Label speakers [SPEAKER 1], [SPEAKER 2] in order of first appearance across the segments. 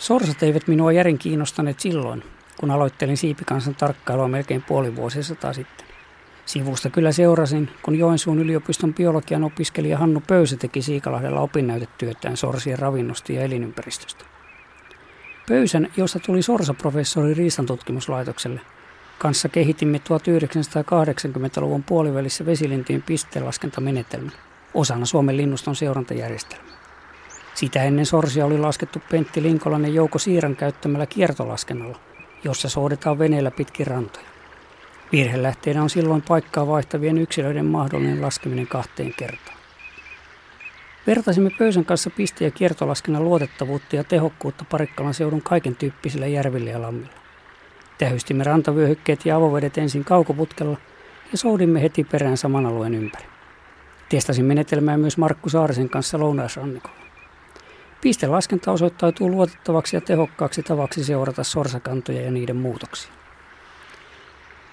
[SPEAKER 1] Sorsat eivät minua järin kiinnostaneet silloin, kun aloittelin siipikansan tarkkailua melkein puoli vuosisataa sitten. Sivusta kyllä seurasin, kun Joensuun yliopiston biologian opiskelija Hannu Pöysä teki Siikalahdella opinnäytetyötään sorsien ravinnosta ja elinympäristöstä. Pöysän, josta tuli sorsaprofessori Riistantutkimuslaitokselle, kanssa kehitimme 1980-luvun puolivälissä vesilintujen pisteenlaskentamenetelmän osana Suomen linnuston seurantajärjestelmää. Sitä ennen sorsia oli laskettu Pentti Linkolan ja Jouko Siiran käyttämällä kiertolaskennalla, jossa soudetaan veneellä pitkin rantoja. Virhelähteenä on silloin paikkaa vaihtavien yksilöiden mahdollinen laskeminen kahteen kertaan. Vertaisimme Pöysän kanssa piste- ja kiertolaskennan luotettavuutta ja tehokkuutta Parikkalan seudun kaiken tyyppisillä järvillä ja lammilla. Tähystimme rantavyöhykkeet ja avovedet ensin kaukoputkella ja soudimme heti perään saman alueen ympäri. Testasin menetelmää myös Markku Saarisen kanssa lounaisrannikolla. Pistelaskenta osoittautuu luotettavaksi ja tehokkaaksi tavaksi seurata sorsakantoja ja niiden muutoksia.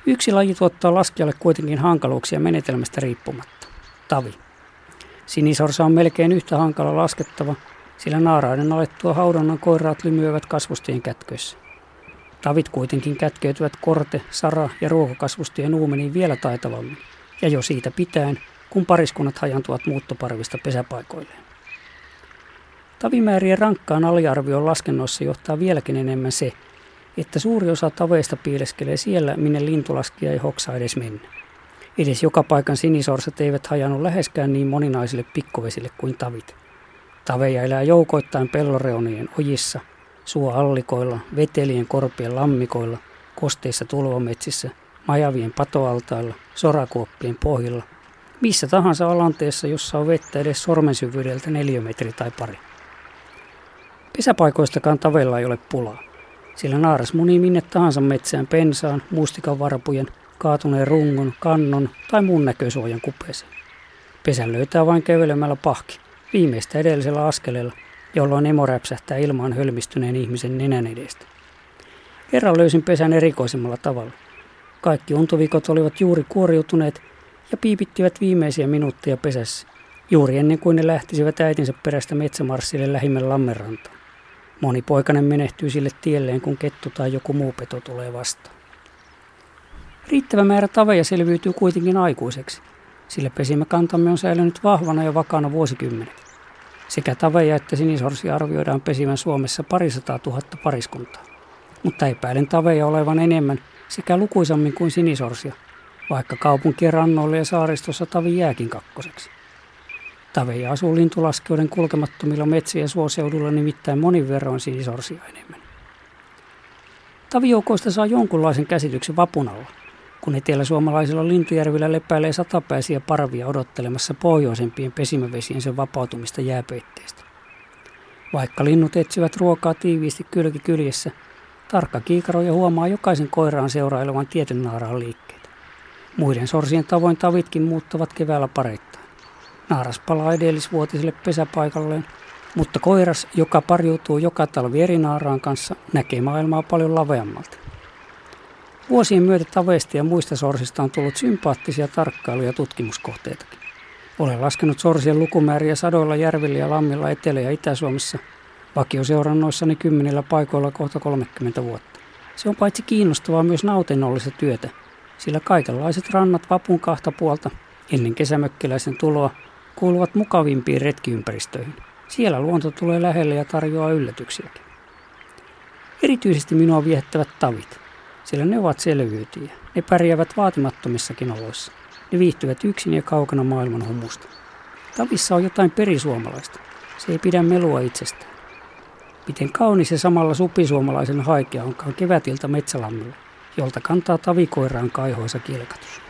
[SPEAKER 1] Yksi laji tuottaa laskijalle kuitenkin hankaluuksia menetelmästä riippumatta. Tavi. Sinisorsa on melkein yhtä hankala laskettava, sillä naaraiden alettua haudonnan koiraat lymyövät kasvustien kätköissä. Tavit kuitenkin kätkeytyvät korte, sara ja ruokakasvustien uumeniin vielä taitavammin, ja jo siitä pitäen, kun pariskunnat hajantuvat muuttoparvista pesäpaikoilleen. Tavimäärien rankkaan aliarvioon laskennoissa johtaa vieläkin enemmän se, että suuri osa taveista piileskelee siellä, minne lintulaskija ei hoksaa edes mennä. Edes joka paikan sinisorsat eivät hajannut läheskään niin moninaisille pikkuvesille kuin tavit. Taveja elää joukoittain pelloreunien ojissa, suoallikoilla, vetelien korpien lammikoilla, kosteissa tulvametsissä, majavien patoaltailla, sorakuoppien pohjilla, missä tahansa alanteessa, jossa on vettä edes sormen syvyydeltä neliömetri tai pari. Pesäpaikoistakaan tavella ei ole pulaa, sillä naaras munii minne tahansa metsään pensaan, mustikan varpujen, kaatuneen rungon, kannon tai muun näkösuojan kupeeseen. Pesän löytää vain kävelemällä pahki, viimeistä edellisellä askeleella, jolloin emo räpsähtää ilmaan hölmistyneen ihmisen nenän edestä. Kerran löysin pesän erikoisemmalla tavalla. Kaikki untuvikot olivat juuri kuoriutuneet ja piipittivät viimeisiä minuutteja pesässä, juuri ennen kuin ne lähtisivät äitinsä perästä metsämarssille lähimmän lammenrantaan. Moni poikainen menehtyy sille tielleen, kun kettu tai joku muu peto tulee vastaan. Riittävä määrä taveja selviytyy kuitenkin aikuiseksi, sillä pesimäkantamme on säilynyt vahvana ja vakaana vuosikymmenet. Sekä taveja että sinisorsia arvioidaan pesivän Suomessa parisataa tuhatta pariskuntaa. Mutta epäilen taveja olevan enemmän sekä lukuisammin kuin sinisorsia, vaikka kaupunkien rannoille ja saaristossa tavi jääkin kakkoseksi. Taveja asuu lintulaskijoiden kulkemattomilla metsien suoseudulla nimittäin monin verroin sinisorsia enemmän. Tavijoukoista saa jonkunlaisen käsityksen vapunalla, kun etelä-suomalaisilla lintujärvillä lepäilee satapäisiä parvia odottelemassa pohjoisempien pesimävesiensä vapautumista jääpeitteistä. Vaikka linnut etsivät ruokaa tiiviisti kylki kyljessä, tarkka kiikaroja huomaa jokaisen koiraan seurailevan tietyn naaraan liikkeitä. Muiden sorsien tavoin tavitkin muuttavat keväällä pareittain. Naaras palaa edellisvuotiselle pesäpaikalleen, mutta koiras, joka pariutuu joka talvi eri naaraan kanssa, näkee maailmaa paljon laveammalta. Vuosien myötä taveista ja muista sorsista on tullut sympaattisia tarkkailu- ja tutkimuskohteitakin. Olen laskenut sorsien lukumääriä sadoilla järvillä ja lammilla Etelä- ja Itä-Suomessa vakioseurannoissani kymmenillä paikoilla kohta 30 vuotta. Se on paitsi kiinnostavaa myös nautinnollista työtä, sillä kaikenlaiset rannat vapun kahta puolta ennen kesämökkiläisen tuloa kuuluvat mukavimpiin retkiympäristöihin. Siellä luonto tulee lähelle ja tarjoaa yllätyksiäkin. Erityisesti minua viehättävät tavit, sillä ne ovat selviytyjiä. Ne pärjäävät vaatimattomissakin oloissa. Ne viihtyvät yksin ja kaukana maailman humusta. Tavissa on jotain perisuomalaista. Se ei pidä melua itsestään. Miten kaunis ja samalla supisuomalaisen haikea onkaan kevätiltä metsälammilla, jolta kantaa tavikoiraan kaihoisa kilkatus.